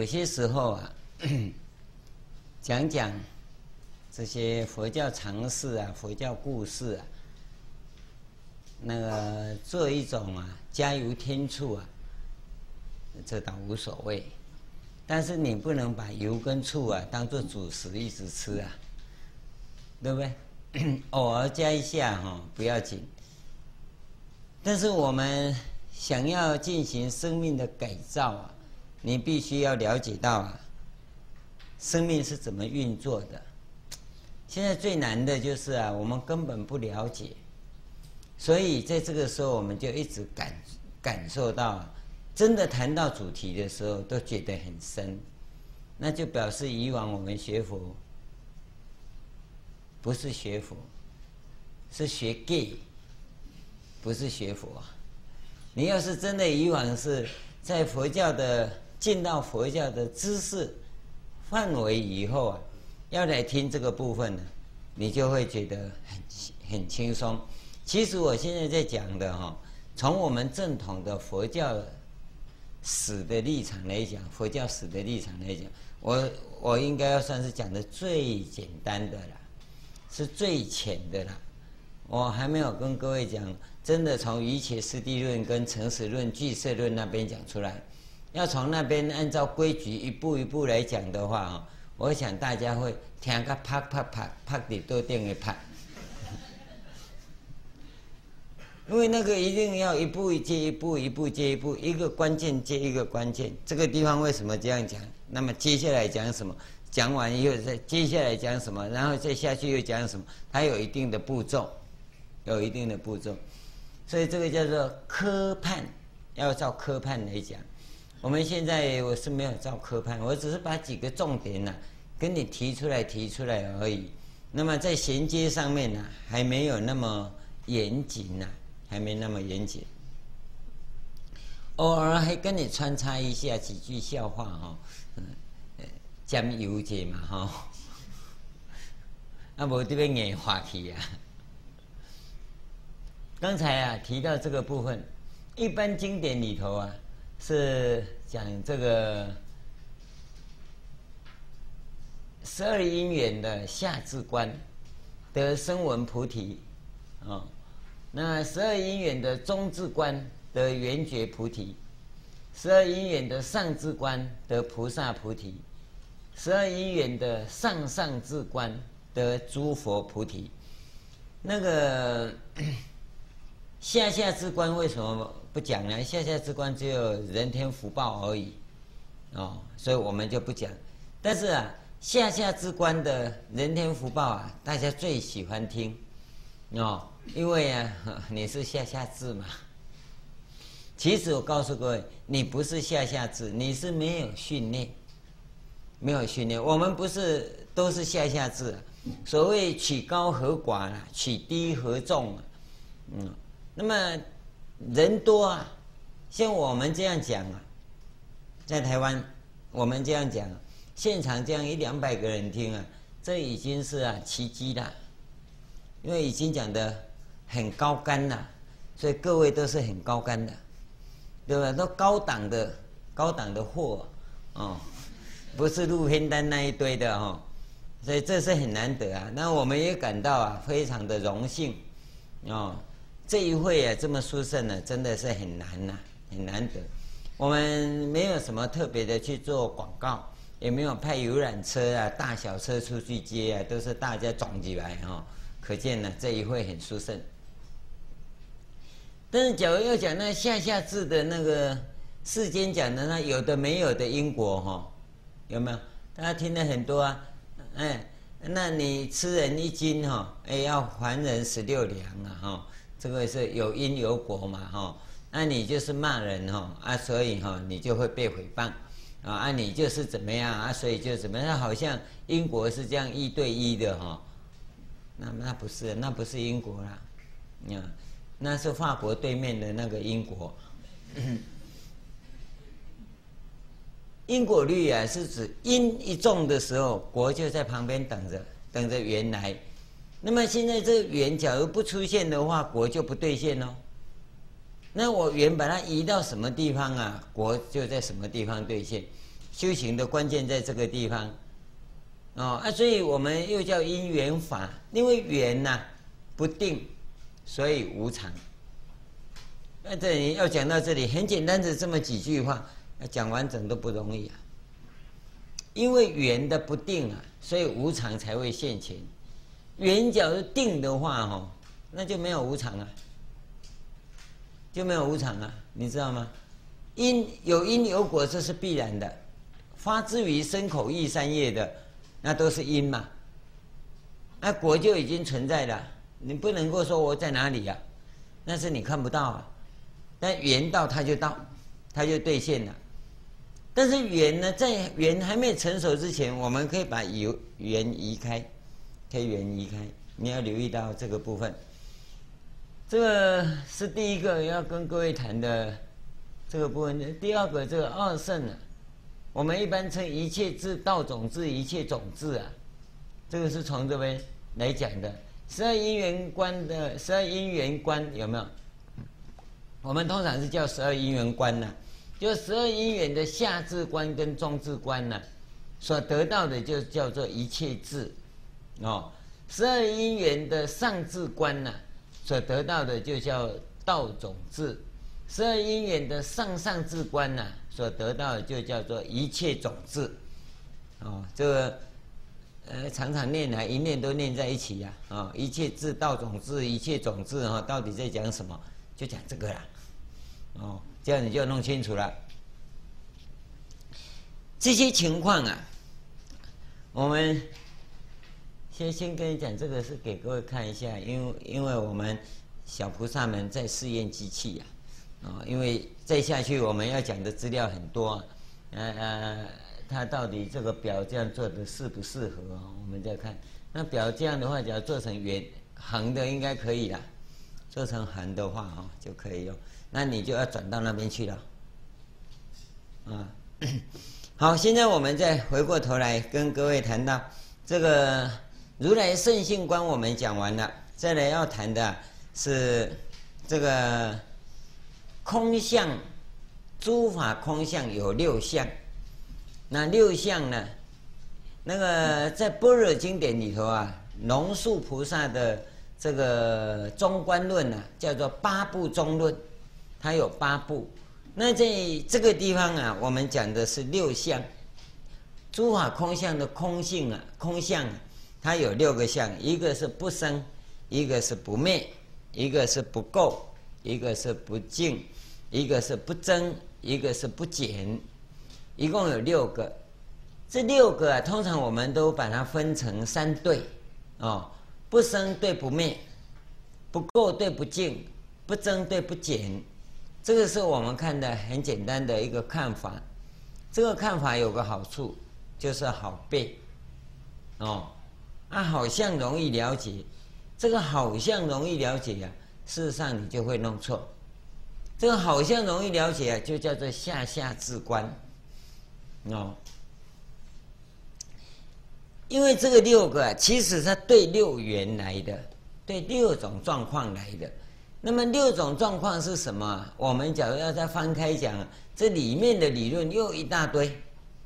有些时候啊，讲讲这些佛教常识啊，佛教故事啊，那个做一种啊加油添醋啊，这倒无所谓。但是你不能把油跟醋啊当做主食一直吃啊，对不对？偶尔加一下哈，不要紧。但是我们想要进行生命的改造啊，你必须要了解到啊，生命是怎么运作的。现在最难的就是啊，我们根本不了解，所以在这个时候我们就一直感感受到。真的谈到主题的时候，都觉得很深，那就表示以往我们学佛不是学佛，是学 gay，不是学佛。你要是真的以往是在佛教的进到佛教的知识范围以后啊，要来听这个部分呢，你就会觉得很很轻松。其实我现在在讲的哈，从我们正统的佛教。史的立场来讲，佛教史的立场来讲，我我应该要算是讲的最简单的了，是最浅的了。我还没有跟各位讲，真的从瑜伽师地论跟成实论、俱舍论那边讲出来，要从那边按照规矩一步一步来讲的话哦，我想大家会听个啪啪啪啪的都定会啪。因为那个一定要一步接一步，一步接一步，一个关键接一个关键。这个地方为什么这样讲？那么接下来讲什么？讲完以后再接下来讲什么？然后再下去又讲什么？它有一定的步骤，有一定的步骤。所以这个叫做科判，要照科判来讲。我们现在我是没有照科判，我只是把几个重点呢、啊、跟你提出来提出来而已。那么在衔接上面呢、啊，还没有那么严谨呐。还没那么严谨，偶尔还跟你穿插一下几句笑话哈，嗯，讲油节嘛哈，那我这边也话题啊。刚才啊提到这个部分，一般经典里头啊是讲这个十二因缘的下至观得声闻菩提啊。那十二因缘的中至观得缘觉菩提，十二因缘的上至观得菩萨菩提，十二因缘的上上至观得诸佛菩提。那个 下下至观为什么不讲了？下下之官只有人天福报而已，哦，所以我们就不讲。但是啊，下下之官的人天福报啊，大家最喜欢听，哦。因为啊，你是下下智嘛。其实我告诉各位，你不是下下智，你是没有训练，没有训练。我们不是都是下下智，所谓取高和寡啦，取低和重啊。嗯，那么人多啊，像我们这样讲啊，在台湾我们这样讲，现场这样一两百个人听啊，这已经是啊奇迹了，因为已经讲的。很高干了，所以各位都是很高干的，对吧？都高档的高档的货哦，不是路边摊那一堆的哦，所以这是很难得啊。那我们也感到啊，非常的荣幸哦。这一会啊，这么殊胜呢，真的是很难呐，很难得。我们没有什么特别的去做广告，也没有派游览车啊、大小车出去接啊，都是大家撞起来哈，可见呢，这一会很殊胜。但是，假如要讲那下下字的那个世间讲的那有的没有的因果哈，有没有？大家听了很多啊，哎，那你吃人一斤哈，哎，要还人十六两啊哈，这个是有因有果嘛哈，那你就是骂人哈啊，所以哈你就会被诽谤啊，啊你就是怎么样啊，所以就怎么样，好像因果是这样一对一的哈，那那不是，那不是因果啦，啊。那是法国对面的那个因果，因果律啊，是指因一种的时候，果就在旁边等着，等着缘来。那么现在这个缘假如不出现的话，果就不兑现喽。那我缘把它移到什么地方啊？果就在什么地方兑现。修行的关键在这个地方，哦啊，所以我们又叫因缘法，因为缘呐不定，所以无常。那这里要讲到这里，很简单的这么几句话，讲完整都不容易啊。因为缘的不定啊，所以无常才会现前。缘角是定的话，哦，那就没有无常啊，就没有无常啊，你知道吗？因有因有果，这是必然的。发之于身口意三业的，那都是因嘛。那果就已经存在了，你不能够说我在哪里呀？那是你看不到啊。但缘到它就到，它就兑现了。但是缘呢，在缘还没成熟之前，我们可以把有缘移开，可以缘移开。你要留意到这个部分。这个是第一个要跟各位谈的这个部分。第二个，这个二圣啊，我们一般称一切智道种智，一切种智啊。这个是从这边来讲的。十二因缘观的十二因缘观有没有？我们通常是叫十二因缘观呐。就十二因缘的下智观跟中智观呢，所得到的就叫做一切智，哦，十二因缘的上智观呢，所得到的就叫道种智，十二因缘的上上智观呢，所得到的就叫做一切种智，哦，这个呃常常念啊，一念都念在一起呀，啊，一切智道种智，一切种智哈，到底在讲什么？就讲这个啦，哦。这样你就弄清楚了。这些情况啊，我们先先跟你讲，这个是给各位看一下，因为因为我们小菩萨们在试验机器呀，啊，因为再下去我们要讲的资料很多，啊呃呃，它到底这个表这样做的适不适合？我们再看，那表这样的话，只要做成圆横的应该可以了，做成横的话哈就可以用。那你就要转到那边去了，啊，好，现在我们再回过头来跟各位谈到这个如来圣性观，我们讲完了，再来要谈的是这个空相，诸法空相有六相，那六相呢？那个在般若经典里头啊，龙树菩萨的这个中观论呢，叫做八部中论。它有八部，那在这个地方啊，我们讲的是六相，诸法空相的空性啊，空相，它有六个相，一个是不生，一个是不灭，一个是不垢，一个是不净，一个是不增，一个是不减，一共有六个。这六个啊，通常我们都把它分成三对，哦，不生对不灭，不垢对不净，不增对不减。这个是我们看的很简单的一个看法，这个看法有个好处，就是好背，哦，啊，好像容易了解，这个好像容易了解呀，事实上你就会弄错，这个好像容易了解啊，就叫做下下至观，哦，因为这个六个啊，其实是对六缘来的，对六种状况来的。那么六种状况是什么？我们假如要再翻开讲，这里面的理论又一大堆，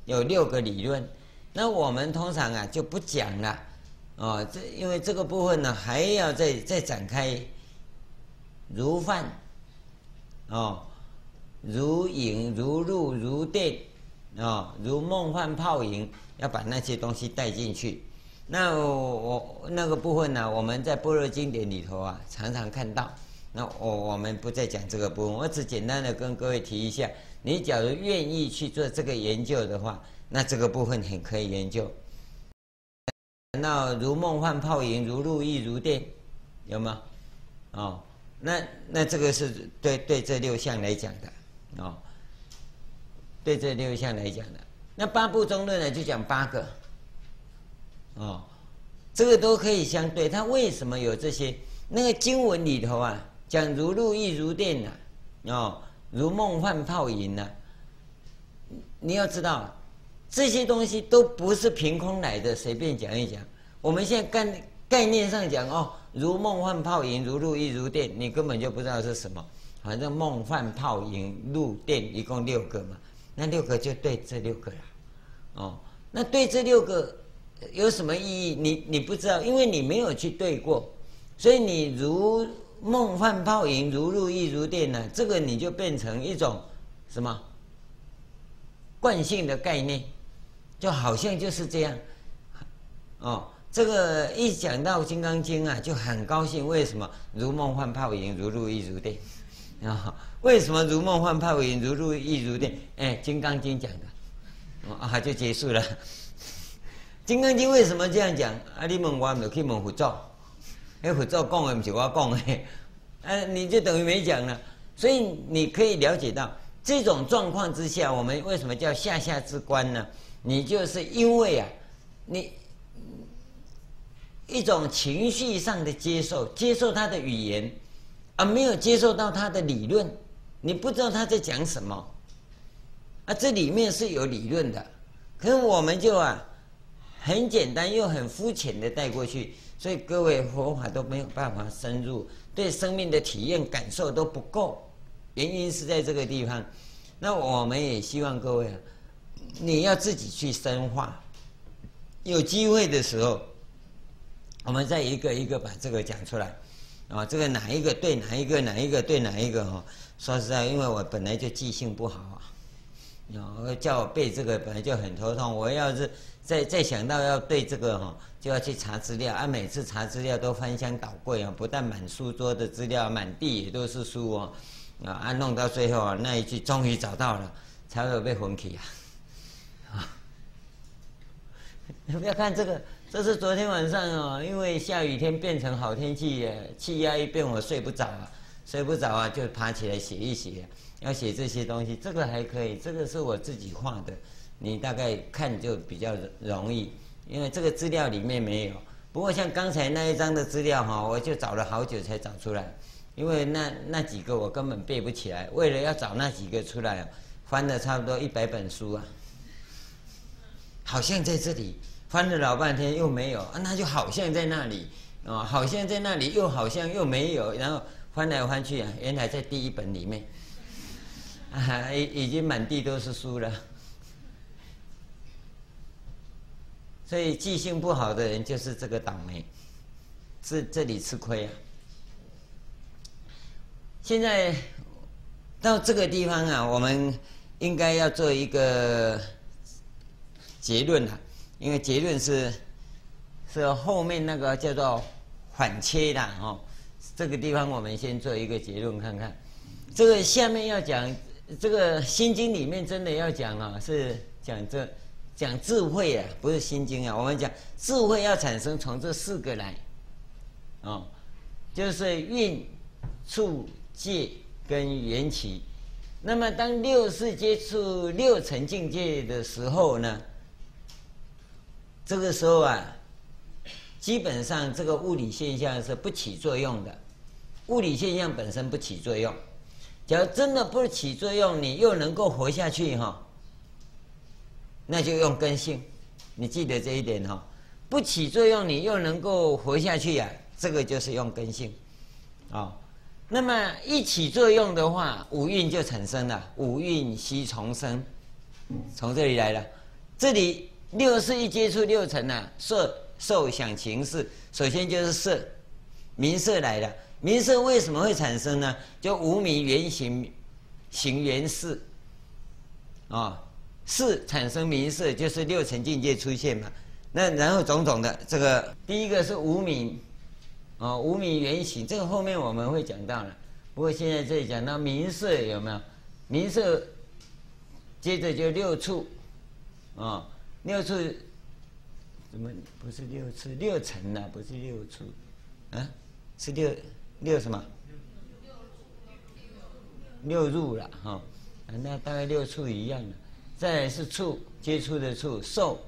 有六个理论。那我们通常啊就不讲了，哦，这因为这个部分呢还要再再展开，如幻，哦，如影如露如电，哦，如梦幻泡影，要把那些东西带进去。那我，我那个部分呢，我们在般若经典里头啊常常看到。那我我们不再讲这个部分，我只简单的跟各位提一下，你假如愿意去做这个研究的话，那这个部分很可以研究。那如梦幻泡影，如露亦如电，有吗？哦，那那这个是对对这六项来讲的，哦，对这六项来讲的。那八部中论呢，就讲八个，哦，这个都可以相对。它为什么有这些？那个经文里头啊。讲如露亦如电呐、啊，哦，如梦幻泡影呐、啊。你要知道，这些东西都不是凭空来的，随便讲一讲。我们现在概概念上讲哦，如梦幻泡影，如露亦如电，你根本就不知道是什么。反正梦幻泡影入电一共六个嘛，那六个就对这六个了，哦，那对这六个有什么意义？你你不知道，因为你没有去对过，所以你如梦幻泡影如露亦如电呢，这个你就变成一种什么惯性的概念，就好像就是这样，哦。这个一讲到《金刚经》啊，就很高兴。为什么如梦幻泡影，如露亦如电？啊，为什么如梦幻泡影，如露亦如电？哎，《金刚经》讲的，啊，就结束了。《金刚经》为什么这样讲？啊，你问我，就去问佛祖。哎，佛祖讲的不是我讲的，哎，你就等于没讲了。所以你可以了解到，这种状况之下，我们为什么叫下下之观呢？你就是因为啊，你。一种情绪上的接受，接受他的语言，而没有接受到他的理论，你不知道他在讲什么。啊，这里面是有理论的，可是我们就啊，很简单又很肤浅的带过去，所以各位佛法都没有办法深入，对生命的体验感受都不够，原因是在这个地方。那我们也希望各位啊，你要自己去深化，有机会的时候。我们再一个一个把这个讲出来，啊，这个哪一个对哪一个，哪一个对哪一个哈？说实在，因为我本来就记性不好啊，然后，叫我背这个本来就很头痛。我要是再再想到要对这个哈，就要去查资料啊，每次查资料都翻箱倒柜啊，不但满书桌的资料，满地也都是书哦，啊，弄到最后啊，那一句终于找到了，才会被混起，啊，你不要看这个。这是昨天晚上哦，因为下雨天变成好天气，气压一变，我睡不着啊，睡不着啊，就爬起来写一写，要写这些东西。这个还可以，这个是我自己画的，你大概看就比较容易，因为这个资料里面没有。不过像刚才那一张的资料哈，我就找了好久才找出来，因为那那几个我根本背不起来，为了要找那几个出来，翻了差不多一百本书啊，好像在这里。翻了老半天又没有啊，那就好像在那里啊，好像在那里又好像又没有，然后翻来翻去啊，原来在第一本里面，啊，已已经满地都是书了。所以记性不好的人就是这个倒霉，这这里吃亏啊。现在到这个地方啊，我们应该要做一个结论了。因为结论是，是后面那个叫做反切的哦，这个地方我们先做一个结论看看。这个下面要讲这个心经里面真的要讲啊，是讲这讲智慧啊，不是心经啊。我们讲智慧要产生从这四个来，哦，就是运、处、界跟缘起。那么当六世接触六层境界的时候呢？这个时候啊，基本上这个物理现象是不起作用的，物理现象本身不起作用。假如真的不起作用，你又能够活下去哈，那就用根性。你记得这一点哈，不起作用你又能够活下去呀，这个就是用根性。啊，那么一起作用的话，五蕴就产生了，五蕴悉从生，从这里来了，这里。六识一接触六尘呢，色、受、想、行、识，首先就是色，名色来了。名色为什么会产生呢？就无明缘行，行缘识，啊，识产生名色，就是六尘境界出现嘛。那然后种种的这个，第一个是无明，啊，无明缘行，这个后面我们会讲到了。不过现在这里讲到名色有没有？名色，接着就六处，啊。六处怎么不是六处？六层呢、啊，不是六处，啊，是六六什么？六入了哈，那大概六处一样的。再来是处，接触的处，受、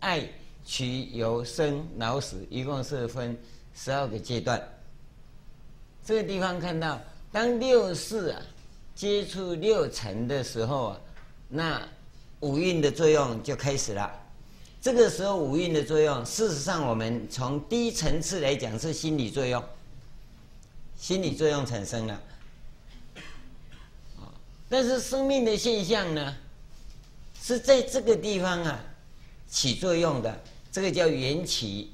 爱、取、有、生、老、死，一共是分十二个阶段。这个地方看到，当六识啊接触六尘的时候啊，那。五蕴的作用就开始了，这个时候五蕴的作用，事实上我们从低层次来讲是心理作用，心理作用产生了。但是生命的现象呢，是在这个地方啊起作用的，这个叫缘起。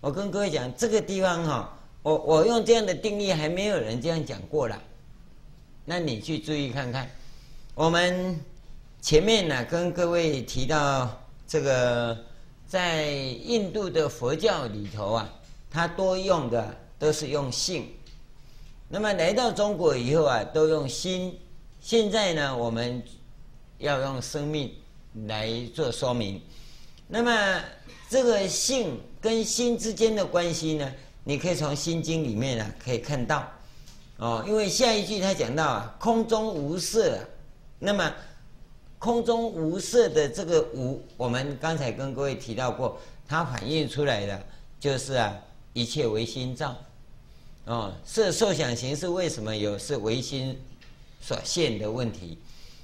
我跟各位讲，这个地方哈，我我用这样的定义，还没有人这样讲过了。那你去注意看看，我们前面呢跟各位提到这个，在印度的佛教里头啊，它多用的都是用性，那么来到中国以后啊，都用心。现在呢，我们要用生命来做说明。那么这个性跟心之间的关系呢，你可以从《心经》里面啊可以看到。哦，因为下一句他讲到啊，空中无色，那么空中无色的这个无，我们刚才跟各位提到过，它反映出来的就是啊，一切唯心造。哦，色受想行识为什么有是唯心所现的问题？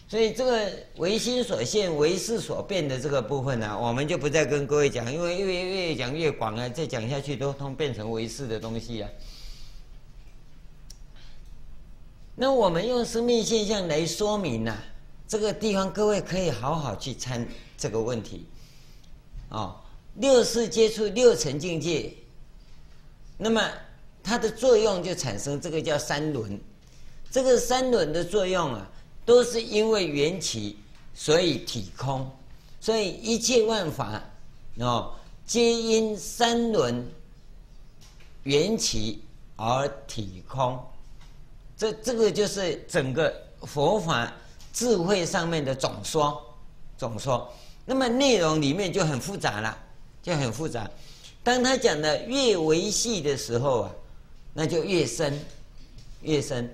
所以这个唯心所现、唯识所变的这个部分呢、啊，我们就不再跟各位讲，因为越越讲越广啊，再讲下去都通变成唯识的东西啊。那我们用生命现象来说明呢、这个地方各位可以好好去参这个问题。哦，六识接触六层境界，那么它的作用就产生这个叫三轮。这个三轮的作用啊，都是因为缘起，所以体空。所以一切万法哦，皆因三轮缘起而体空。这这个就是整个佛法智慧上面的总说，总说。那么内容里面就很复杂了，就很复杂。当他讲的越维系的时候啊，那就越深，越深。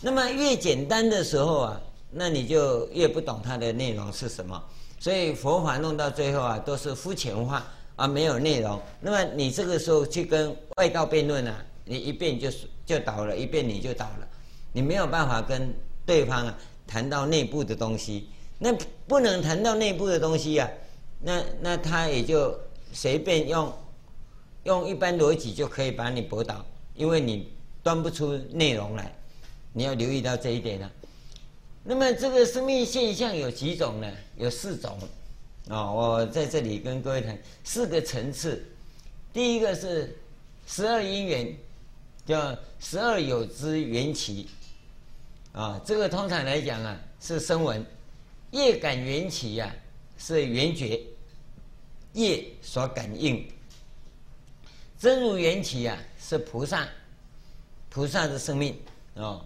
那么越简单的时候啊，那你就越不懂它的内容是什么。所以佛法弄到最后啊，都是肤浅化啊，没有内容。那么你这个时候去跟外道辩论啊，你一辩就就倒了，一辩你就倒了。你没有办法跟对方啊谈到内部的东西，那不能谈到内部的东西啊，那那他也就随便用用一般逻辑就可以把你驳倒，因为你端不出内容来，你要留意到这一点啊。那么这个生命现象有几种呢？有四种啊，我在这里跟各位谈四个层次。第一个是十二因缘，叫十二有之缘起。啊，这个通常来讲啊，是声闻；业感缘起呀，是缘觉；业所感应；真如缘起呀，是菩萨，菩萨的生命哦。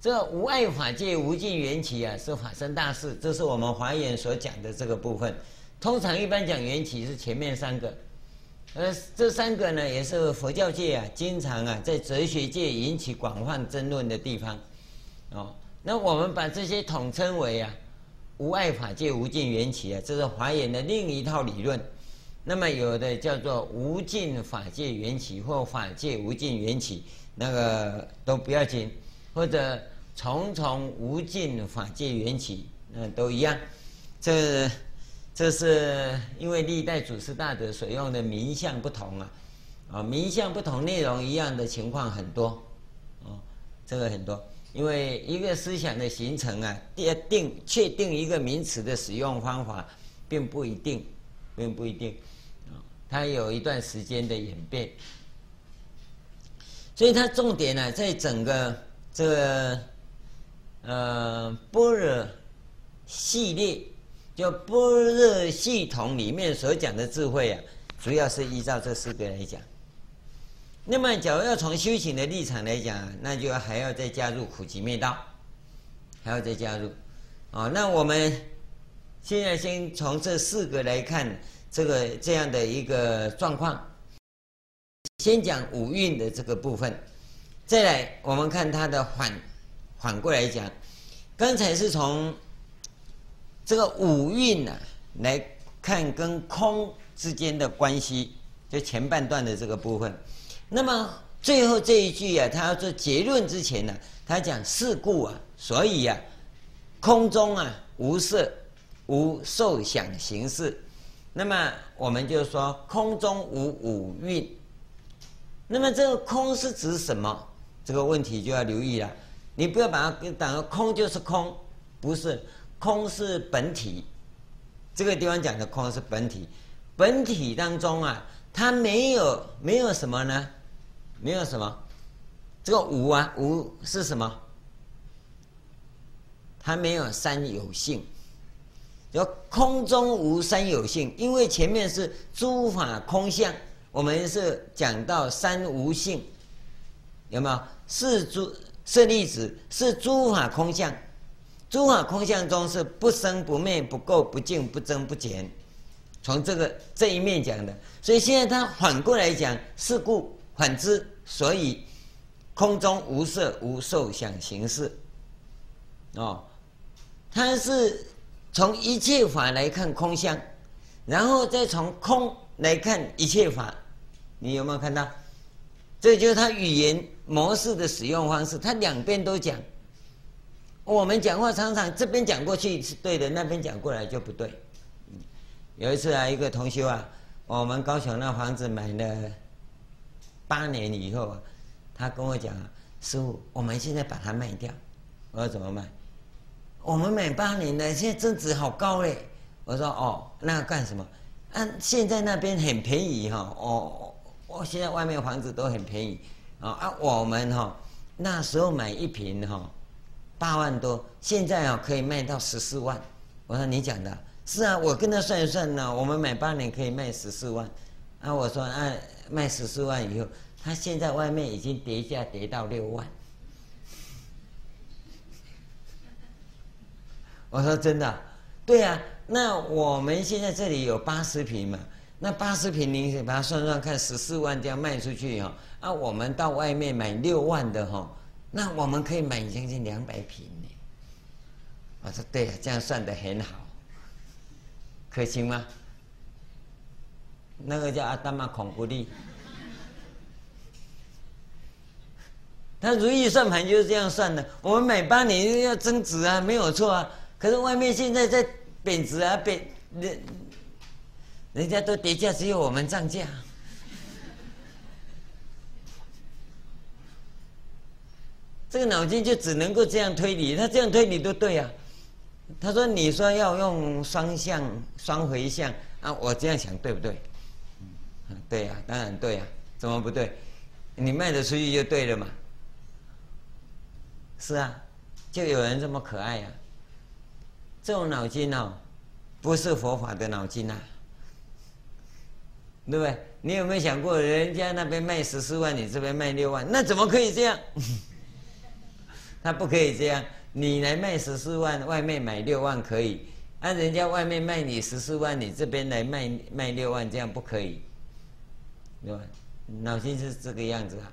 这无碍法界无尽缘起啊，是法身大事。这是我们华严所讲的这个部分。通常一般讲缘起是前面三个，呃，这三个呢，也是佛教界啊，经常啊，在哲学界引起广泛争论的地方。哦，那我们把这些统称为啊，无碍法界无尽缘起啊，这是华严的另一套理论。那么有的叫做无尽法界缘起或法界无尽缘起，那个都不要紧，或者重重无尽法界缘起，那都一样。这这是因为历代祖师大德所用的名相不同啊，啊，名相不同，内容一样的情况很多，哦，这个很多。因为一个思想的形成啊，定定确定一个名词的使用方法，并不一定，并不一定，啊，它有一段时间的演变，所以它重点呢，在整个这个呃般若系列，就般若系统里面所讲的智慧啊，主要是依照这四个来讲。那么，假如要从修行的立场来讲，那就还要再加入苦集灭道，还要再加入，哦，那我们现在先从这四个来看这个这样的一个状况。先讲五蕴的这个部分，再来我们看它的反反过来讲，刚才是从这个五蕴呢来看跟空之间的关系，就前半段的这个部分。那么最后这一句啊，他要做结论之前呢、他讲是故啊，所以啊，空中啊无色无受想行识。那么我们就说空中无五蕴。那么这个空是指什么？这个问题就要留意了。你不要把它当空就是空，不是，空是本体。这个地方讲的空是本体，本体当中啊，它没有没有什么呢？没有什么？这个无啊，无是什么？它没有三有性。叫空中无三有性，因为前面是诸法空相，我们是讲到三无性，有没有？是诸舍利子，是诸法空相，诸法空相中是不生不灭不垢不净不增不减，从这个这一面讲的，所以现在他反过来讲，是故反之，所以空中无色无受想行识，哦，他是。从一切法来看空相，然后再从空来看一切法，你有没有看到？这就是他语言模式的使用方式，他两边都讲。我们讲话常常这边讲过去是对的，那边讲过来就不对。有一次啊，一个同学啊，我们高雄那房子买了八年以后啊，他跟我讲啊，师傅，我们现在把它卖掉。我说怎么卖？我们买八年的，现在增值好高嘞！我说哦，那干什么？啊，现在那边很便宜哈，哦，我现在外面房子都很便宜，啊啊，我们哈那时候买一平哈八万多，现在啊可以卖到十四万。我说你讲的是啊，我跟他算一算呢，我们买八年可以卖十四万，啊，我说啊卖十四万以后，他现在外面已经跌价跌到六万。我说真的，对、啊，那我们现在这里有八十平嘛，那八十平你把它算算看，十四万这样卖出去哈，啊，我们到外面买六万的哈，那我们可以买将近两百平呢。我说对、啊，这样算得很好，可行吗？那个叫阿达玛孔布利，他如意算盘就是这样算的，我们每八年要增值啊，没有错啊。可是外面现在在贬值啊，贬人，人家都跌价，只有我们涨价。这个脑筋就只能够这样推理，他这样推理都对啊。他说：“你说要用双向双回向啊，我这样想对不对？”，对呀，当然对呀，怎么不对？你卖得出去就对了嘛。是啊，就有人这么可爱呀。这种脑筋哦，不是佛法的脑筋、啊，对不对？你有没有想过，人家那边卖十四万，你这边卖六万，那怎么可以这样？他不可以这样，你来卖十四万，外面买六万可以，按、人家外面卖你十四万，你这边来卖卖六万，这样不可以，对吧？脑筋是这个样子啊。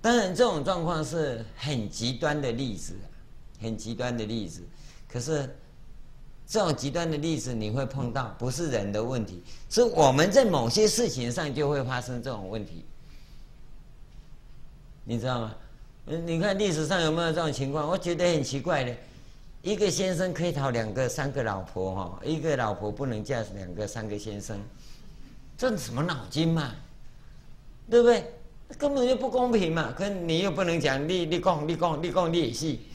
当然，这种状况是很极端的例子，很极端的例子。可是，这种极端的例子你会碰到，不是人的问题，是我们在某些事情上就会发生这种问题，你知道吗？你看历史上有没有这种情况？我觉得很奇怪的，一个先生可以讨两个、三个老婆哈，一个老婆不能嫁两个、三个先生，这什么脑筋嘛？对不对？根本就不公平嘛！可你又不能讲你你讲你讲你讲你也是。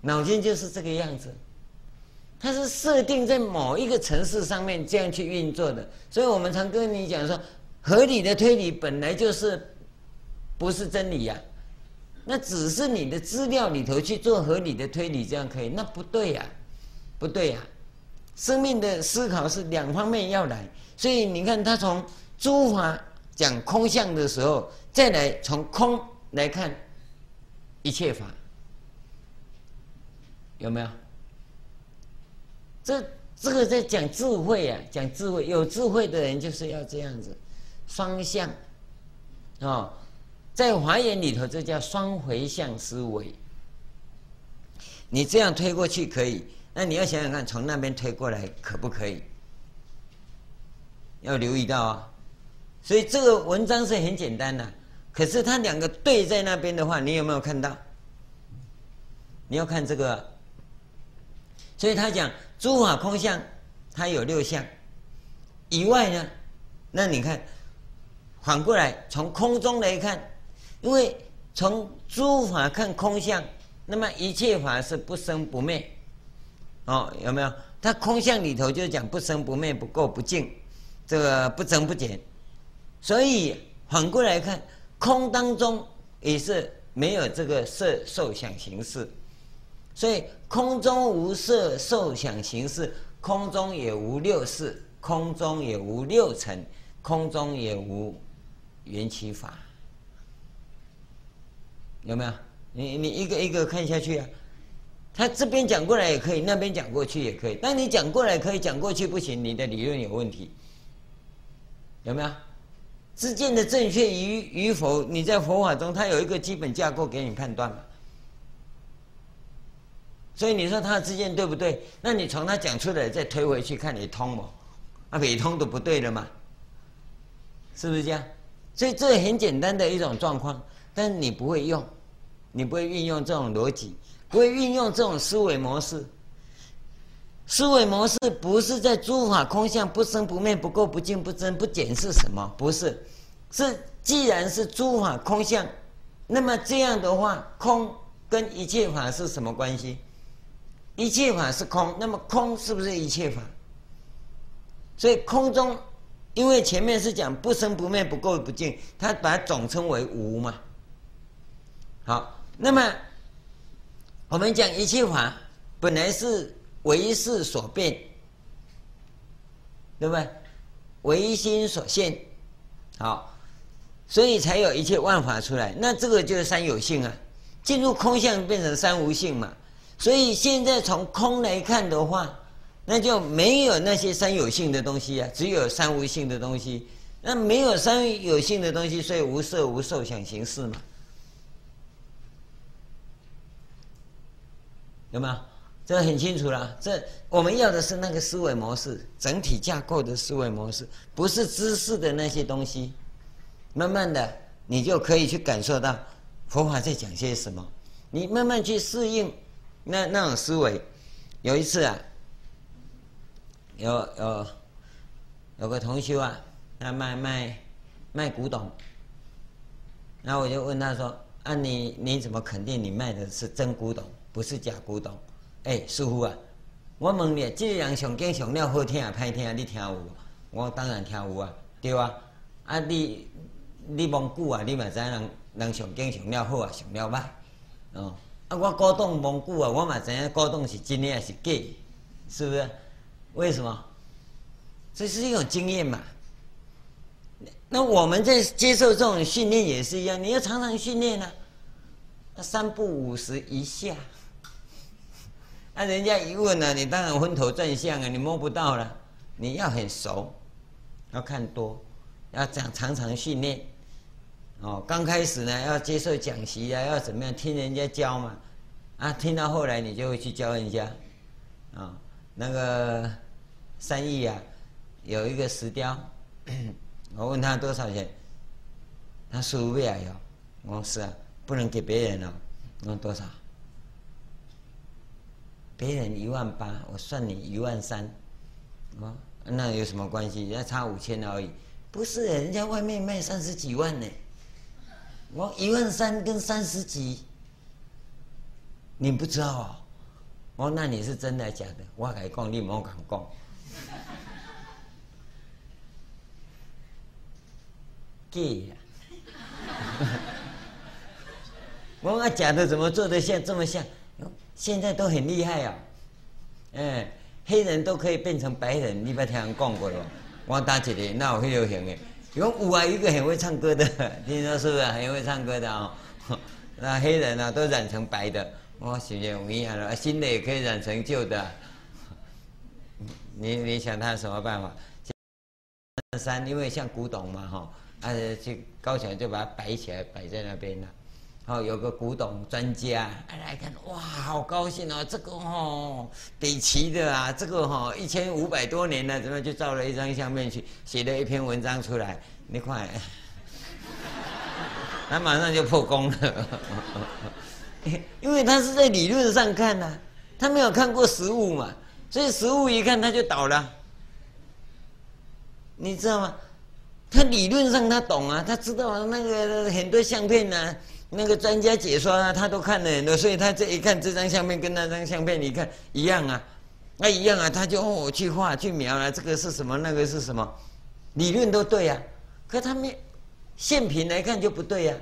脑筋就是这个样子，它是设定在某一个城市上面这样去运作的，所以我们常跟你讲说，合理的推理本来就是不是真理呀，那只是你的资料里头去做合理的推理，这样可以？那不对呀，不对呀，生命的思考是两方面要来，所以你看他从诸法讲空相的时候，再来从空来看一切法。有没有？这这个在讲智慧啊，讲智慧，有智慧的人就是要这样子，双向，啊、哦，在华严里头，这叫双回向思维。你这样推过去可以，那你要想想看，从那边推过来可不可以？要留意到啊。所以这个文章是很简单的，可是它两个对在那边的话，你有没有看到？你要看这个。所以他讲诸法空相，它有六相。以外呢，那你看，反过来从空中来看，因为从诸法看空相，那么一切法是不生不灭，哦，有没有？它空相里头就讲不生不灭、不垢不净，这个不增不减。所以反过来看，空当中也是没有这个色受想行识，所以空中无色受想行识，空中也无六识，空中也无六尘，空中也无缘起法。有没有？你你一个一个看下去啊，他这边讲过来也可以，那边讲过去也可以。但你讲过来可以，讲过去不行，你的理论有问题。有没有？知见的正确与与否，你在佛法中，它有一个基本架构给你判断嘛。所以你说他的知见对不对？那你从他讲出来再推回去看你通不？啊，没通都不对了嘛，是不是这样？所以这很简单的一种状况。但你不会用，你不会运用这种逻辑，不会运用这种思维模式。思维模式不是在诸法空相不生不灭不垢不净不增不减是什么？不是，是既然是诸法空相，那么这样的话，空跟一切法是什么关系？一切法是空，那么空是不是一切法？所以空中，因为前面是讲不生不灭不垢不净，它把它总称为无嘛。好，那么我们讲一切法本来是唯识所变，对不对？唯心所现，好，所以才有一切万法出来。那这个就是三有性啊，进入空相变成三无性嘛。所以现在从空来看的话，那就没有那些三有性的东西啊，只有三无性的东西。那没有三有性的东西，所以无色无受想行识嘛。有没有？这很清楚了。这我们要的是那个思维模式，整体架构的思维模式，不是知识的那些东西。慢慢的，你就可以去感受到佛法在讲些什么。你慢慢去适应那那种思维。有一次啊，有有有个同修啊，他卖卖卖古董，然后我就问他说：“啊你，你怎么肯定你卖的是真古董？”不是假古董，哎、师傅啊，我问你，这个人上经上了好听啊，歹听啊，你听有无？我当然听有啊，对啊，啊你你蒙古啊，你嘛知人人上经上了好啊，上了歹，哦，啊我古董蒙古啊，我嘛知影古董是真的还是假，是不是？为什么？这是一种经验嘛。那我们在接受这种训练也是一样，你要常常训练呢啊，三不五十一下。那、人家一问呢、啊，你当然昏头转向啊，你摸不到了。你要很熟，要看多，要讲常常训练。哦，刚开始呢，要接受讲习啊，要怎么样听人家教嘛。啊，听到后来你就会去教人家。啊、那个三义啊，有一个石雕，我问他多少钱，他说五百啊，有。我说是啊，不能给别人了、哦。我说多少？别人一万八，我算你一万三，哦，那有什么关系？要差五千而已。不是，人家外面卖三十几万呢。我一万三跟三十几，你不知道哦？哦，那你是真的假的？我敢讲，你莫敢讲。假呀！我讲假的怎么做得像这么像？现在都很厉害啊、哦，哎，黑人都可以变成白人，你不听人讲过了。我打起来，那我会流行的。有五啊，一个很会唱歌的，听说是不是很会唱歌的啊、那黑人啊，都染成白的，我学学不一样了。新的也可以染成旧的，你你想他什么办法？三，因为像古董嘛，哈，啊，去高墙就把它摆起来，摆在那边了。哦，有个古董专家来看，哇，好高兴哦！这个哦，北齐的啊，这个哈一千五百多年了，怎么就照了一张相片去写了一篇文章出来？你看，他马上就破功了，因为他是在理论上看呐、他没有看过实物嘛，所以实物一看他就倒了，你知道吗？他理论上他懂啊，他知道那个很多相片呢、那个专家解说啊，他都看了很多，所以他这一看这张相片跟那张相片，你看一样啊，那一样啊，他就哦去画去描了，这个是什么，那个是什么，理论都对呀，可他们现品来看就不对呀，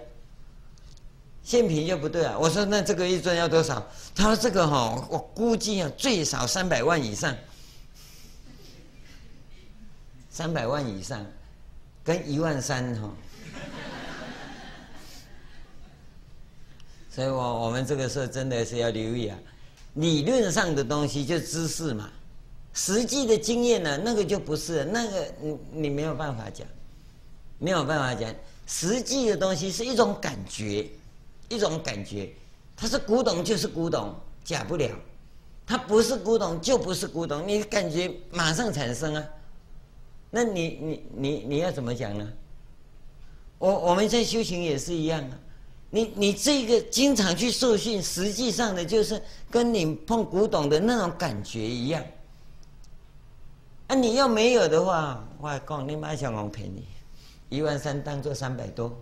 现品就不对啊。我说那这个一尊要多少？他说这个哈，我估计啊最少三百万以上，三百万以上，跟一万三哈。所以我我们这个时候真的是要留意啊，理论上的东西就知识嘛，实际的经验呢，那个就不是那个你你没有办法讲，没有办法讲，实际的东西是一种感觉，一种感觉，它是古董就是古董，假不了，它不是古董就不是古董，你感觉马上产生啊，那你你你你要怎么讲呢？我我们在修行也是一样啊。你你这个经常去受训，实际上的就是跟你碰古董的那种感觉一样。啊，你要没有的话，我讲你妈想我赔你，一万三当做三百多，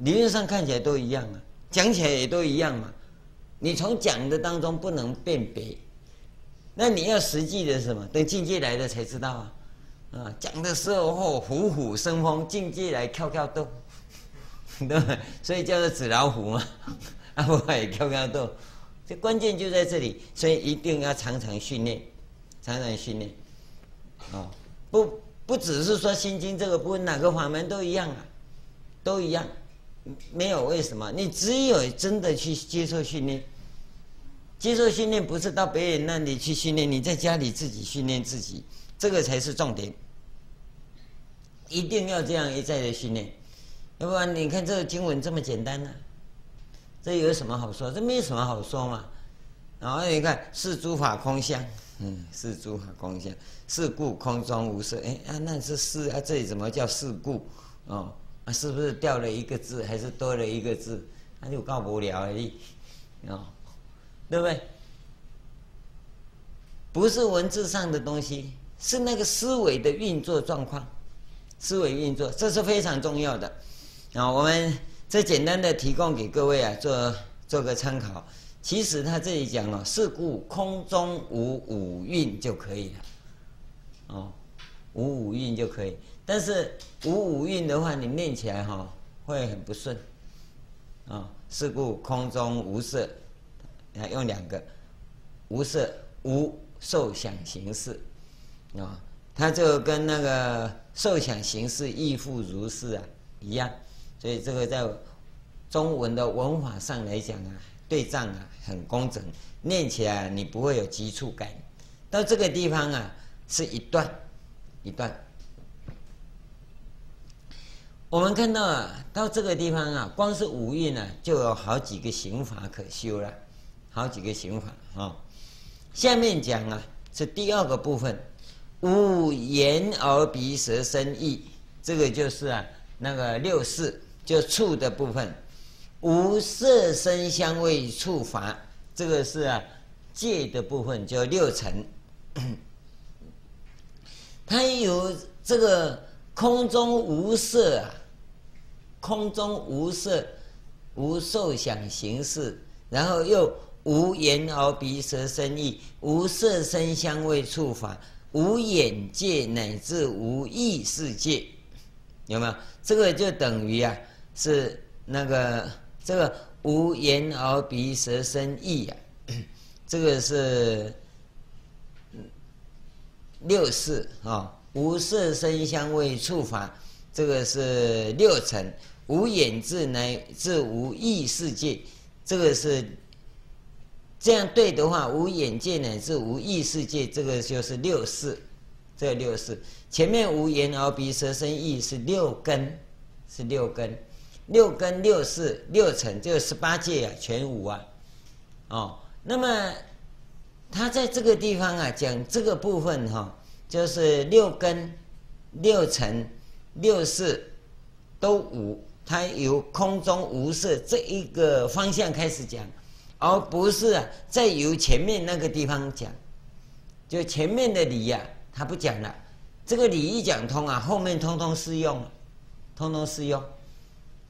理论上看起来都一样啊，讲起来也都一样嘛。你从讲的当中不能辨别，那你要实际的什么？等境界来的才知道啊。啊，讲的时候，虎虎生风，境界来跳跳动。对，所以叫做纸老虎嘛，啊不会跳跳豆，这关键就在这里，所以一定要常常训练，常常训练，哦，不不只是说心经这个部分，哪个法门都一样啊，都一样，没有为什么，你只有真的去接受训练，接受训练不是到别人那里去训练，你在家里自己训练自己，这个才是重点，一定要这样一再的训练。要不然你看这个经文这么简单呢、啊，这有什么好说？这没有什么好说嘛。然后你看是诸法空相，嗯，是诸法空相，是故空中无色。哎啊，那是是啊，这里怎么叫是故？哦，是不是掉了一个字，还是多了一个字？那就告不了而已，哦，对不对？不是文字上的东西，是那个思维的运作状况，思维运作，这是非常重要的。啊，我们这简单的提供给各位啊，做做个参考。其实他这里讲了，是故空中无五蕴就可以了。哦，无五蕴就可以。但是无五蕴的话，你念起来哈会很不顺。啊，是故空中无色，还用两个，无色无受想行识。啊，它就跟那个受想行识亦复如是啊一样。所以这个在中文的文法上来讲啊，对仗啊很工整，念起来你不会有急促感。到这个地方啊，是一段一段。我们看到啊，到这个地方啊，光是五蕴呢，就有好几个行法可修了，好几个行法啊、下面讲啊，是第二个部分，五眼耳鼻舌身意，这个就是啊那个六识。就触的部分，无色声香味触法，这个是啊界的部分，叫六尘。它有这个空中无色啊，空中无色，无受想行识，然后又无眼耳鼻舌身意，无色声香味触法，无眼界乃至无意识界，有没有？这个就等于啊。是那个这个无眼耳鼻舌身意啊，这个是六识啊，无色声香味触法，这个是六层，无眼智乃至无意识界，这个是这样对的话，无眼界乃至无意识界，这个就是六识，这六识。前面无眼耳鼻舌身意是六根，是六根。六根、六识、六尘，这十八界啊，全无啊，哦，那么他在这个地方啊，讲这个部分哈、哦，就是六根、六尘、六识都无，他由空中无色这一个方向开始讲，而不是啊，再由前面那个地方讲，就前面的理呀、啊，他不讲了，这个理一讲通啊，后面通通适用，通通适用。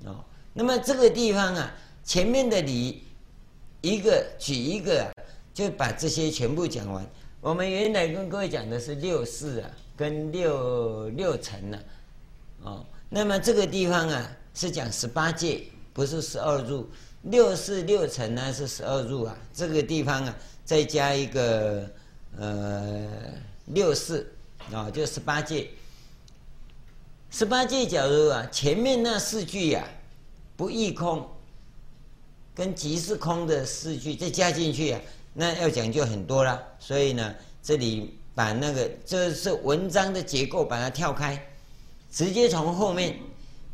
哦，那么这个地方啊，前面的理一个举一个啊，就把这些全部讲完。我们原来跟各位讲的是六事啊，跟六六层呢，哦，那么这个地方啊是讲十八界，不是十二入。六事六尘呢是十二入啊，这个地方啊再加一个呃六事啊、哦，就十八界。十八界假如啊前面那四句呀、啊，不异空，跟即是空的四句再加进去啊。那要讲就很多了，所以呢，这里把那个这是文章的结构，把它跳开，直接从后面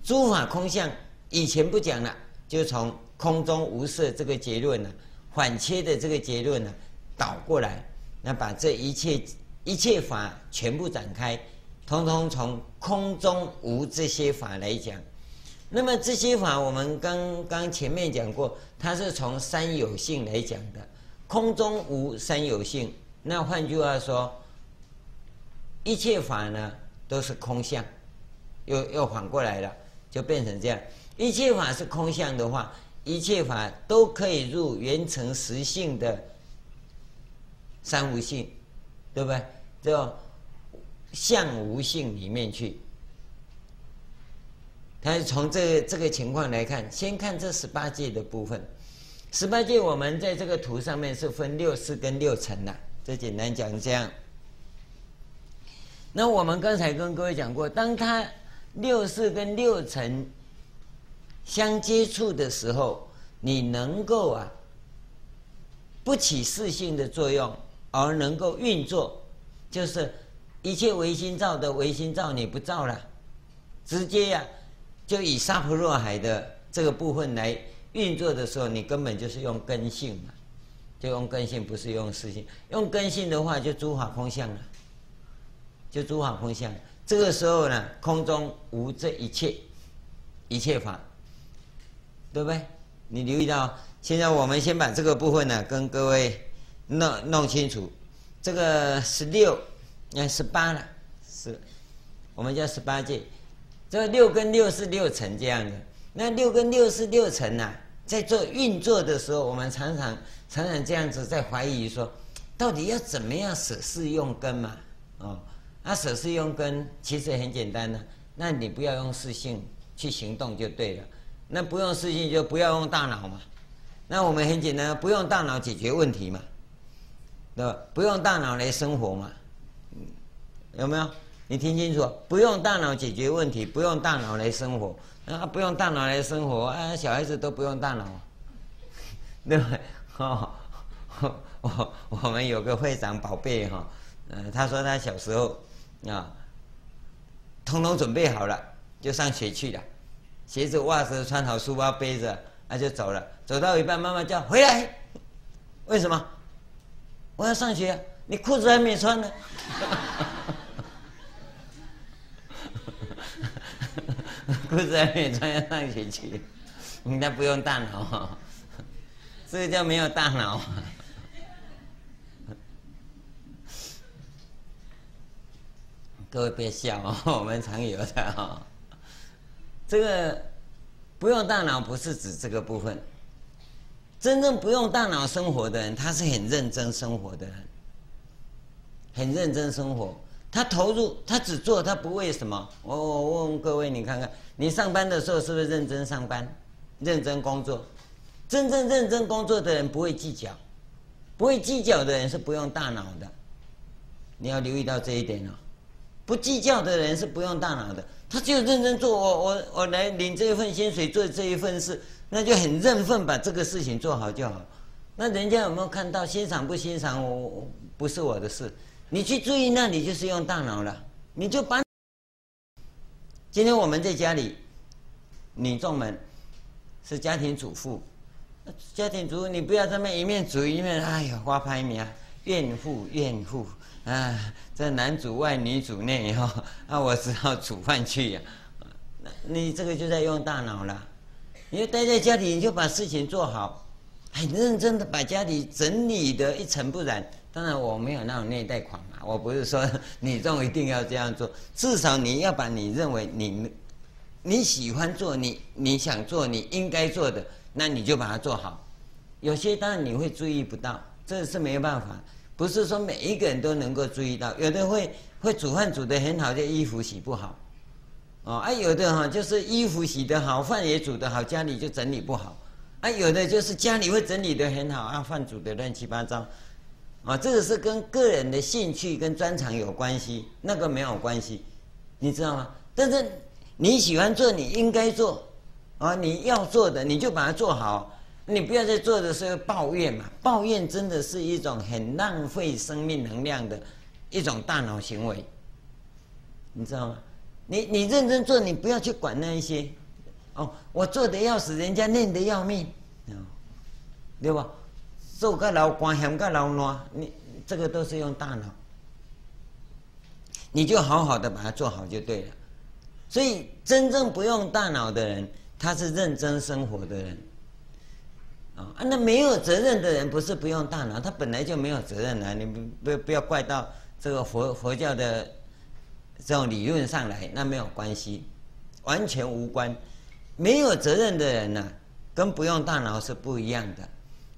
诸法空相以前不讲了，就从空中无色这个结论呢，反切的这个结论呢，倒过来，那把这一切一切法全部展开，通通从空中无这些法来讲。那么这些法我们刚刚前面讲过，它是从三有性来讲的。空中无三有性，那换句话说，一切法呢都是空相，又又反过来了，就变成这样。一切法是空相的话，一切法都可以入圆成实性的三无性，对不对？就相无性里面去。他是从这、这个情况来看，先看这十八界的部分。十八界，我们在这个图上面是分六事跟六尘的，这简单讲这样。那我们刚才跟各位讲过，当他六事跟六尘相接触的时候，你能够啊不起事性的作用，而能够运作，就是一切唯心造的唯心造你不造了，直接呀、就以沙婆若海的这个部分来。运作的时候，你根本就是用根性嘛，就用根性，不是用事性。用根性的话，就诸法空相了，就诸法空相。这个时候呢，空中无这一切一切法，对不对？你留意到，现在我们先把这个部分呢，跟各位弄弄清楚。这个十六，那十八了，是，我们叫十八界。这个六跟六是六层这样的，那六跟六是六层呐、啊。在做运作的时候，我们常常常常这样子在怀疑说，到底要怎么样舍事用根嘛？哦，那舍是用根其实很简单的，那你不要用事性去行动就对了。那不用事性就不要用大脑嘛。那我们很简单，不用大脑解决问题嘛，对吧？不用大脑来生活嘛，有没有？你听清楚，不用大脑解决问题，不用大脑来生活。啊，不用大脑来生活啊！小孩子都不用大脑，对不对？哦，我我们有个会长宝贝哈，嗯，他说他小时候啊，通通准备好了就上学去了，鞋子袜子穿好，书包背着，那就走了。走到一半，妈妈叫回来，为什么？我要上学，你裤子还没穿呢。裤子还没穿要上学去，应该不用大脑，这个叫没有大脑。各位别笑哦，我们常有的哈。这个不用大脑不是指这个部分，真正不用大脑生活的人，他是很认真生活的人，很认真生活。他投入，他只做，他不为什么？我我问各位，你看看，你上班的时候是不是认真上班，认真工作？真正认真工作的人不会计较，不会计较的人是不用大脑的。你要留意到这一点哦。不计较的人是不用大脑的，他就认真做。我我我来领这一份薪水，做这一份事，那就很认份，把这个事情做好就好。那人家有没有看到？欣赏不欣赏我？我不是我的事。你去注意，那你就是用大脑了。你就把。今天我们在家里，女众们是家庭主妇，家庭主妇你不要这么一面煮一面，哎呀，花牌名怨妇怨妇啊，这男主外女主内哈，啊，我只好煮饭去呀。那你这个就在用大脑了。你就待在家里，你就把事情做好，很认真的把家里整理得一尘不染。当然我没有那种内在狂嘛，我不是说你这种一定要这样做，至少你要把你认为你你喜欢做你你想做你应该做的，那你就把它做好。有些当然你会注意不到，这是没有办法，不是说每一个人都能够注意到。有的会会煮饭煮得很好，就衣服洗不好，哦，啊，有的哈就是衣服洗得好，饭也煮得好，家里就整理不好。啊，有的就是家里会整理得很好，啊，饭煮得乱七八糟。啊，这个是跟个人的兴趣跟专长有关系，那个没有关系，你知道吗？但是你喜欢做，你应该做，啊，你要做的你就把它做好，你不要在做的时候抱怨嘛，抱怨真的是一种很浪费生命能量的一种大脑行为，你知道吗？你你认真做，你不要去管那一些，哦，我做的要死，人家累得要命，啊，对吧？做个老光享个老懒，你这个都是用大脑，你就好好的把它做好就对了。所以真正不用大脑的人，他是认真生活的人。啊，那没有责任的人不是不用大脑，他本来就没有责任啊！你不不要怪到这个佛佛教的这种理论上来，那没有关系，完全无关。没有责任的人呢，跟不用大脑是不一样的。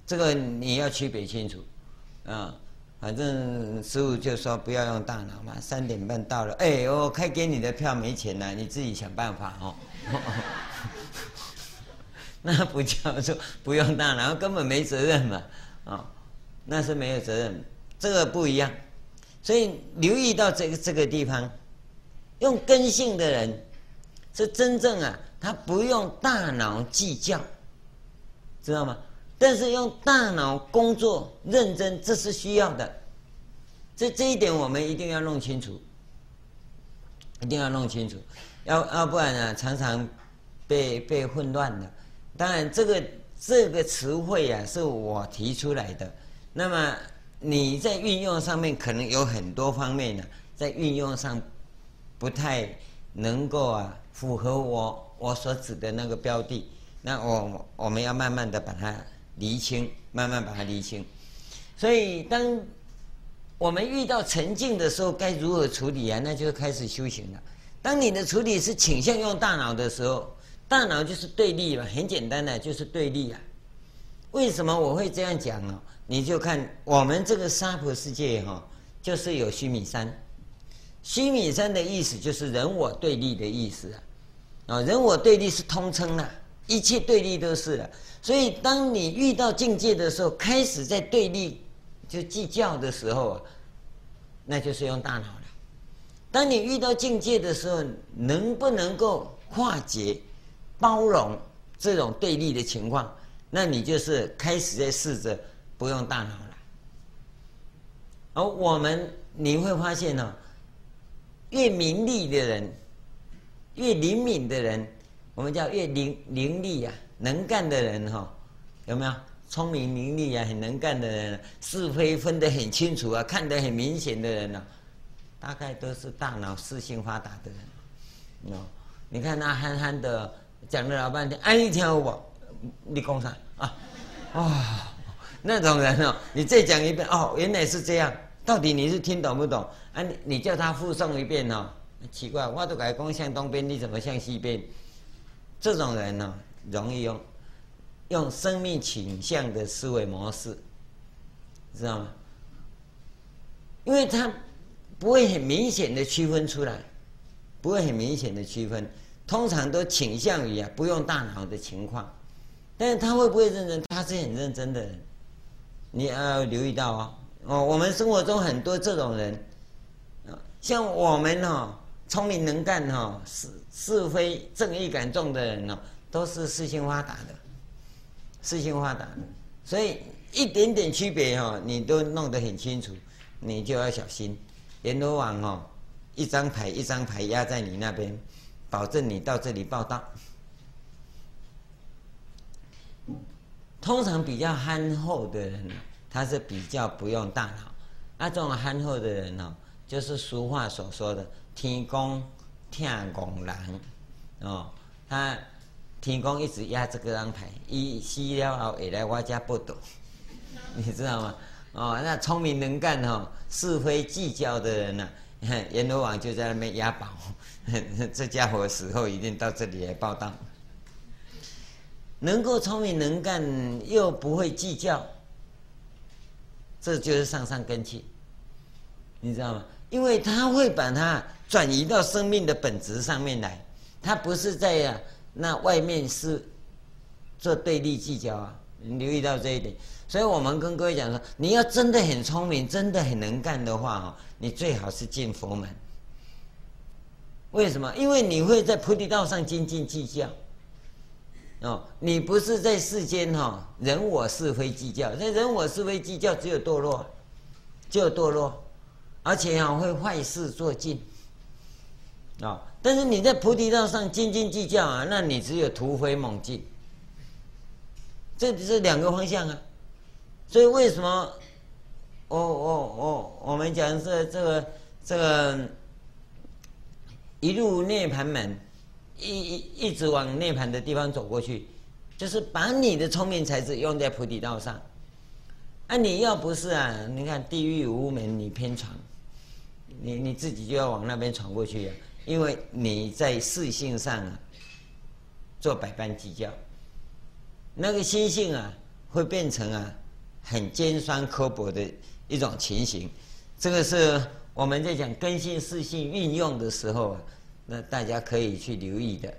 这个你要区别清楚，啊，反正师父就说不要用大脑嘛。三点半到了，哎，我开给你的票没钱了，你自己想办法哦。那不叫做不用大脑，根本没责任嘛，啊，那是没有责任，这个不一样。所以留意到这个这个地方，用根性的人是真正啊，他不用大脑计较，知道吗？但是用大脑工作认真，这是需要的。这这一点我们一定要弄清楚，一定要弄清楚，要要不然呢，常常被被混乱了。当然，这个这个词汇啊，是我提出来的。那么你在运用上面可能有很多方面呢，在运用上不太能够啊符合我我所指的那个标的。那我我们要慢慢的把它。厘清，慢慢把它厘清。所以，当我们遇到沉静的时候，该如何处理啊？那就开始修行了。当你的处理是倾向用大脑的时候，大脑就是对立嘛，很简单的就是对立啊。为什么我会这样讲呢？你就看我们这个娑婆世界哈，就是有须弥山。须弥山的意思就是人我对立的意思啊。啊，人我对立是通称了，一切对立都是了。所以，当你遇到境界的时候，开始在对立、就计较的时候啊，那就是用大脑了。当你遇到境界的时候，能不能够化解、包容这种对立的情况，那你就是开始在试着不用大脑了。而我们你会发现呢，越明利的人，越灵敏的人，我们叫越灵灵利呀。能干的人哈，有没有聪明伶俐啊？很能干的人，是非分得很清楚啊，看得很明显的人呢，大概都是大脑四性发达的人。哦，你看那憨憨的讲了老半天，哎，你听我，你讲啥啊？啊，那种人哦，你再讲一遍哦，原来是这样，到底你是听懂不懂？啊，你叫他复诵一遍哦，奇怪，我都改讲向东边，你怎么向西边？这种人呢？容易用用生命倾向的思维模式，知道吗？因为他不会很明显的区分出来，不会很明显的区分，通常都倾向于啊不用大脑的情况。但是他会不会认真？他是很认真的人，你要留意到哦。哦，我们生活中很多这种人，啊像我们哦，聪明能干哈，是是非正义感重的人哦。都是四性发达的，四性发达的，所以一点点区别哈，你都弄得很清楚，你就要小心。阎罗王哦，一张牌一张牌压在你那边，保证你到这里报到。通常比较憨厚的人，他是比较不用大脑。那这种憨厚的人哦，就是俗话所说的“天公听公人”哦，他。天公一直压这个张牌，一死了后会来我家报到，你知道吗？哦，那聪明能干哈、哦，是非计较的人呢、啊，阎罗王就在那边押宝，这家伙死后一定到这里来报到。能够聪明能干又不会计较，这就是上上根器，你知道吗？因为他会把它转移到生命的本质上面来，他不是在呀、啊、那外面是做对立计较啊。你留意到这一点，所以我们跟各位讲说，你要真的很聪明，真的很能干的话哈，你最好是进佛门。为什么？因为你会在菩提道上斤斤计较。哦，你不是在世间哈，人我是非计较，那人我是非计较只有堕落，只有堕落，而且啊会坏事做尽。啊，但是你在菩提道上斤斤计较啊，那你只有突飞猛进。这是两个方向啊，所以为什么我我我我们讲是这个这个一路涅槃门，一一一直往涅槃的地方走过去，就是把你的聪明才智用在菩提道上。啊，你要不是啊，你看地狱无门你偏闯，你你自己就要往那边闯过去呀，因为你在事性上啊做百般计较。那个心性啊，会变成啊，很尖酸刻薄的一种情形。这个是我们在讲根性、识性运用的时候啊，那大家可以去留意的。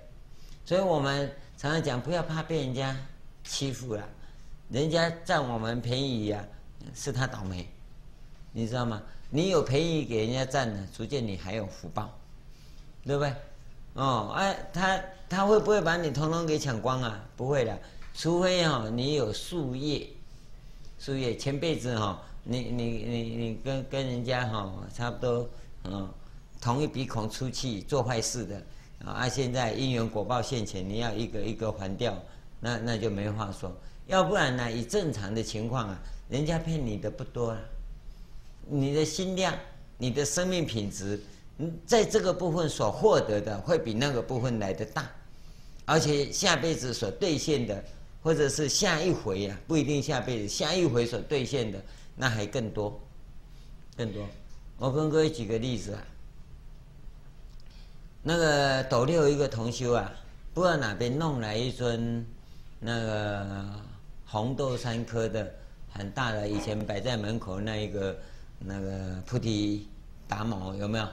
所以我们常常讲，不要怕被人家欺负了，人家占我们便宜呀、啊，是他倒霉，你知道吗？你有便宜给人家占了，逐渐你还有福报，对不对？哦，哎，他他会不会把你统统给抢光啊？不会的。除非哈，你有树叶，树叶前辈子哈，你你你你跟跟人家哈差不多，嗯，同一鼻孔出气做坏事的啊，现在因缘果报现前，你要一个一个还掉，那那就没话说。要不然呢，以正常的情况啊，人家骗你的不多了，你的心量、你的生命品质，在这个部分所获得的会比那个部分来得大，而且下辈子所兑现的。或者是下一回、啊，不一定下辈子，下一回所兑现的那还更多，更多。我跟各位举个例子啊，那个斗六一个同修啊，不知道哪边弄来一尊那个红豆三颗的很大的，以前摆在门口那一个那个菩提达摩有没有？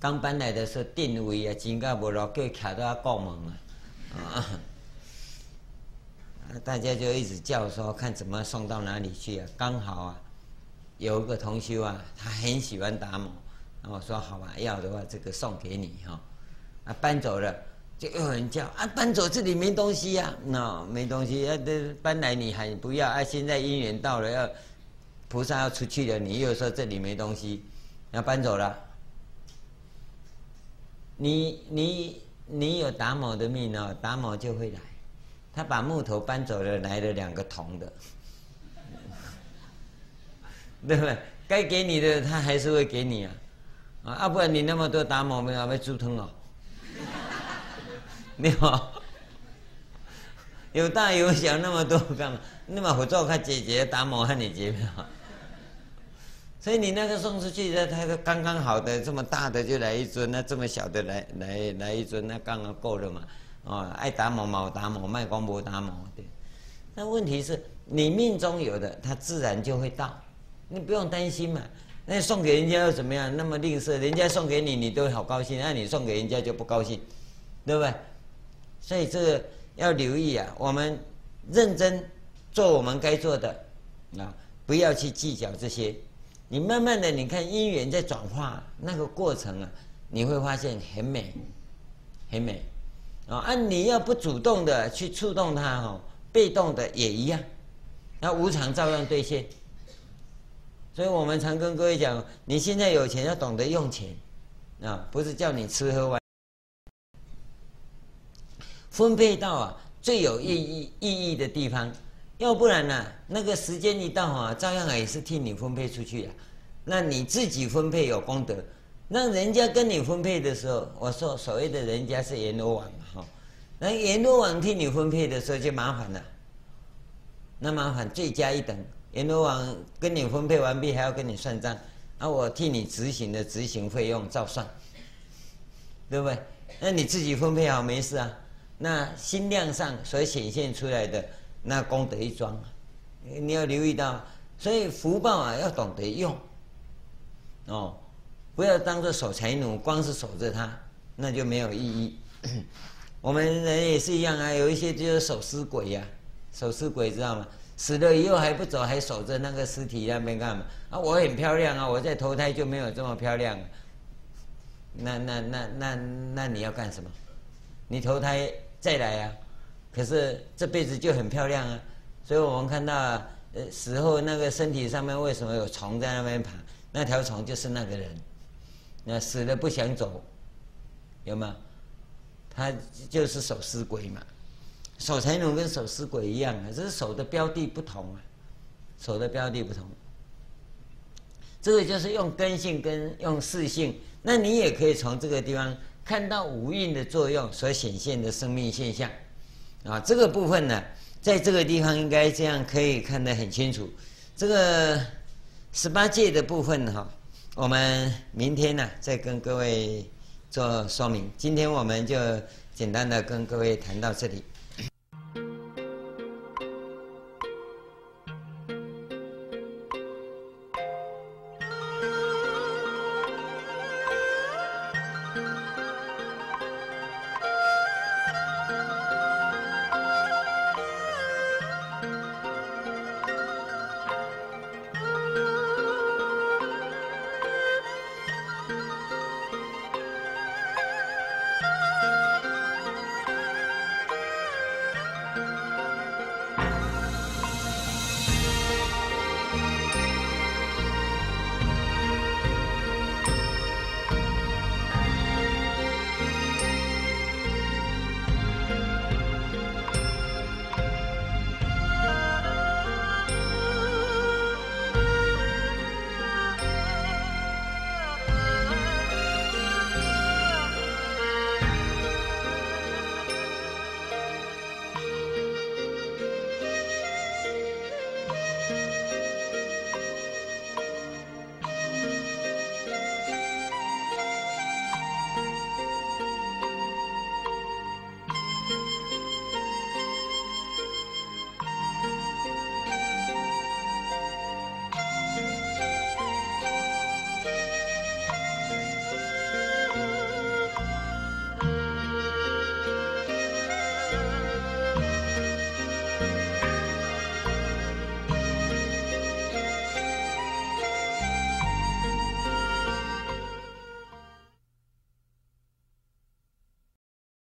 刚搬来的时候定位啊，真个无落脚卡到国门啊，啊。大家就一直叫说，看怎么送到哪里去啊？刚好啊，有一个同修啊，他很喜欢达摩，那我说好吧，要的话这个送给你哈。啊，搬走了，就又有人叫啊，搬走这里没东西呀，那没东西，啊，这搬来你还不要啊？现在姻缘到了，要菩萨要出去了，你又说这里没东西，要搬走了。你你你有达摩的命哦，达摩就会来。他把木头搬走了，来了两个铜的，对不对？该给你的他还是会给你啊，啊，不然你那么多达摩没有被猪吞哦，你好，有大有小那么多干嘛？那么合作看姐姐达摩和你姐妹好，所以你那个送出去的，他说刚刚好的这么大的就来一尊，那这么小的来来来一尊，那刚刚够了嘛。哦，爱达摩冇达摩，卖光波达摩，对。那问题是你命中有的，它自然就会到，你不用担心嘛。那送给人家又怎么样？那么吝啬，人家送给你，你都好高兴，那你送给人家就不高兴，对不对？所以这个要留意啊，我们认真做我们该做的啊，不要去计较这些。你慢慢的，你看因缘在转化那个过程啊，你会发现很美，很美。啊，啊！你要不主动的去触动它，哈，被动的也一样，那无常照样兑现。所以我们常跟各位讲，你现在有钱要懂得用钱，啊，不是叫你吃喝玩，分配到啊最有意义意义的地方，要不然呢、那个时间一到啊，照样也是替你分配出去啊，那你自己分配有功德。让人家跟你分配的时候，我说所谓的人家是阎罗王哈，那阎罗王替你分配的时候就麻烦了，那麻烦罪加一等。阎罗王跟你分配完毕，还要跟你算账，啊，我替你执行的执行费用照算，对不对？那你自己分配好没事啊。那心量上所显现出来的那功德一桩，你要留意到，所以福报啊要懂得用，哦，不要当做守财奴，光是守着它，那就没有意义。我们人也是一样啊，有一些就是守尸鬼呀、啊，守尸鬼知道吗？死了以后还不走，还守着那个尸体那边干嘛？啊，我很漂亮啊，我在投胎就没有这么漂亮。那那那那那你要干什么？你投胎再来啊？可是这辈子就很漂亮啊。所以我们看到，呃，死后那个身体上面为什么有虫在那边爬？那条虫就是那个人。那死了不想走，有吗？他就是守尸鬼嘛。守财奴跟守尸鬼一样啊，只是守的标的不同啊，守的标的不同。这个就是用根性跟用四性，那你也可以从这个地方看到五蕴的作用所显现的生命现象，啊，这个部分呢，在这个地方应该这样可以看得很清楚。这个十八界的部分哈，我们明天呢再跟各位做说明。今天我们就简单的跟各位谈到这里。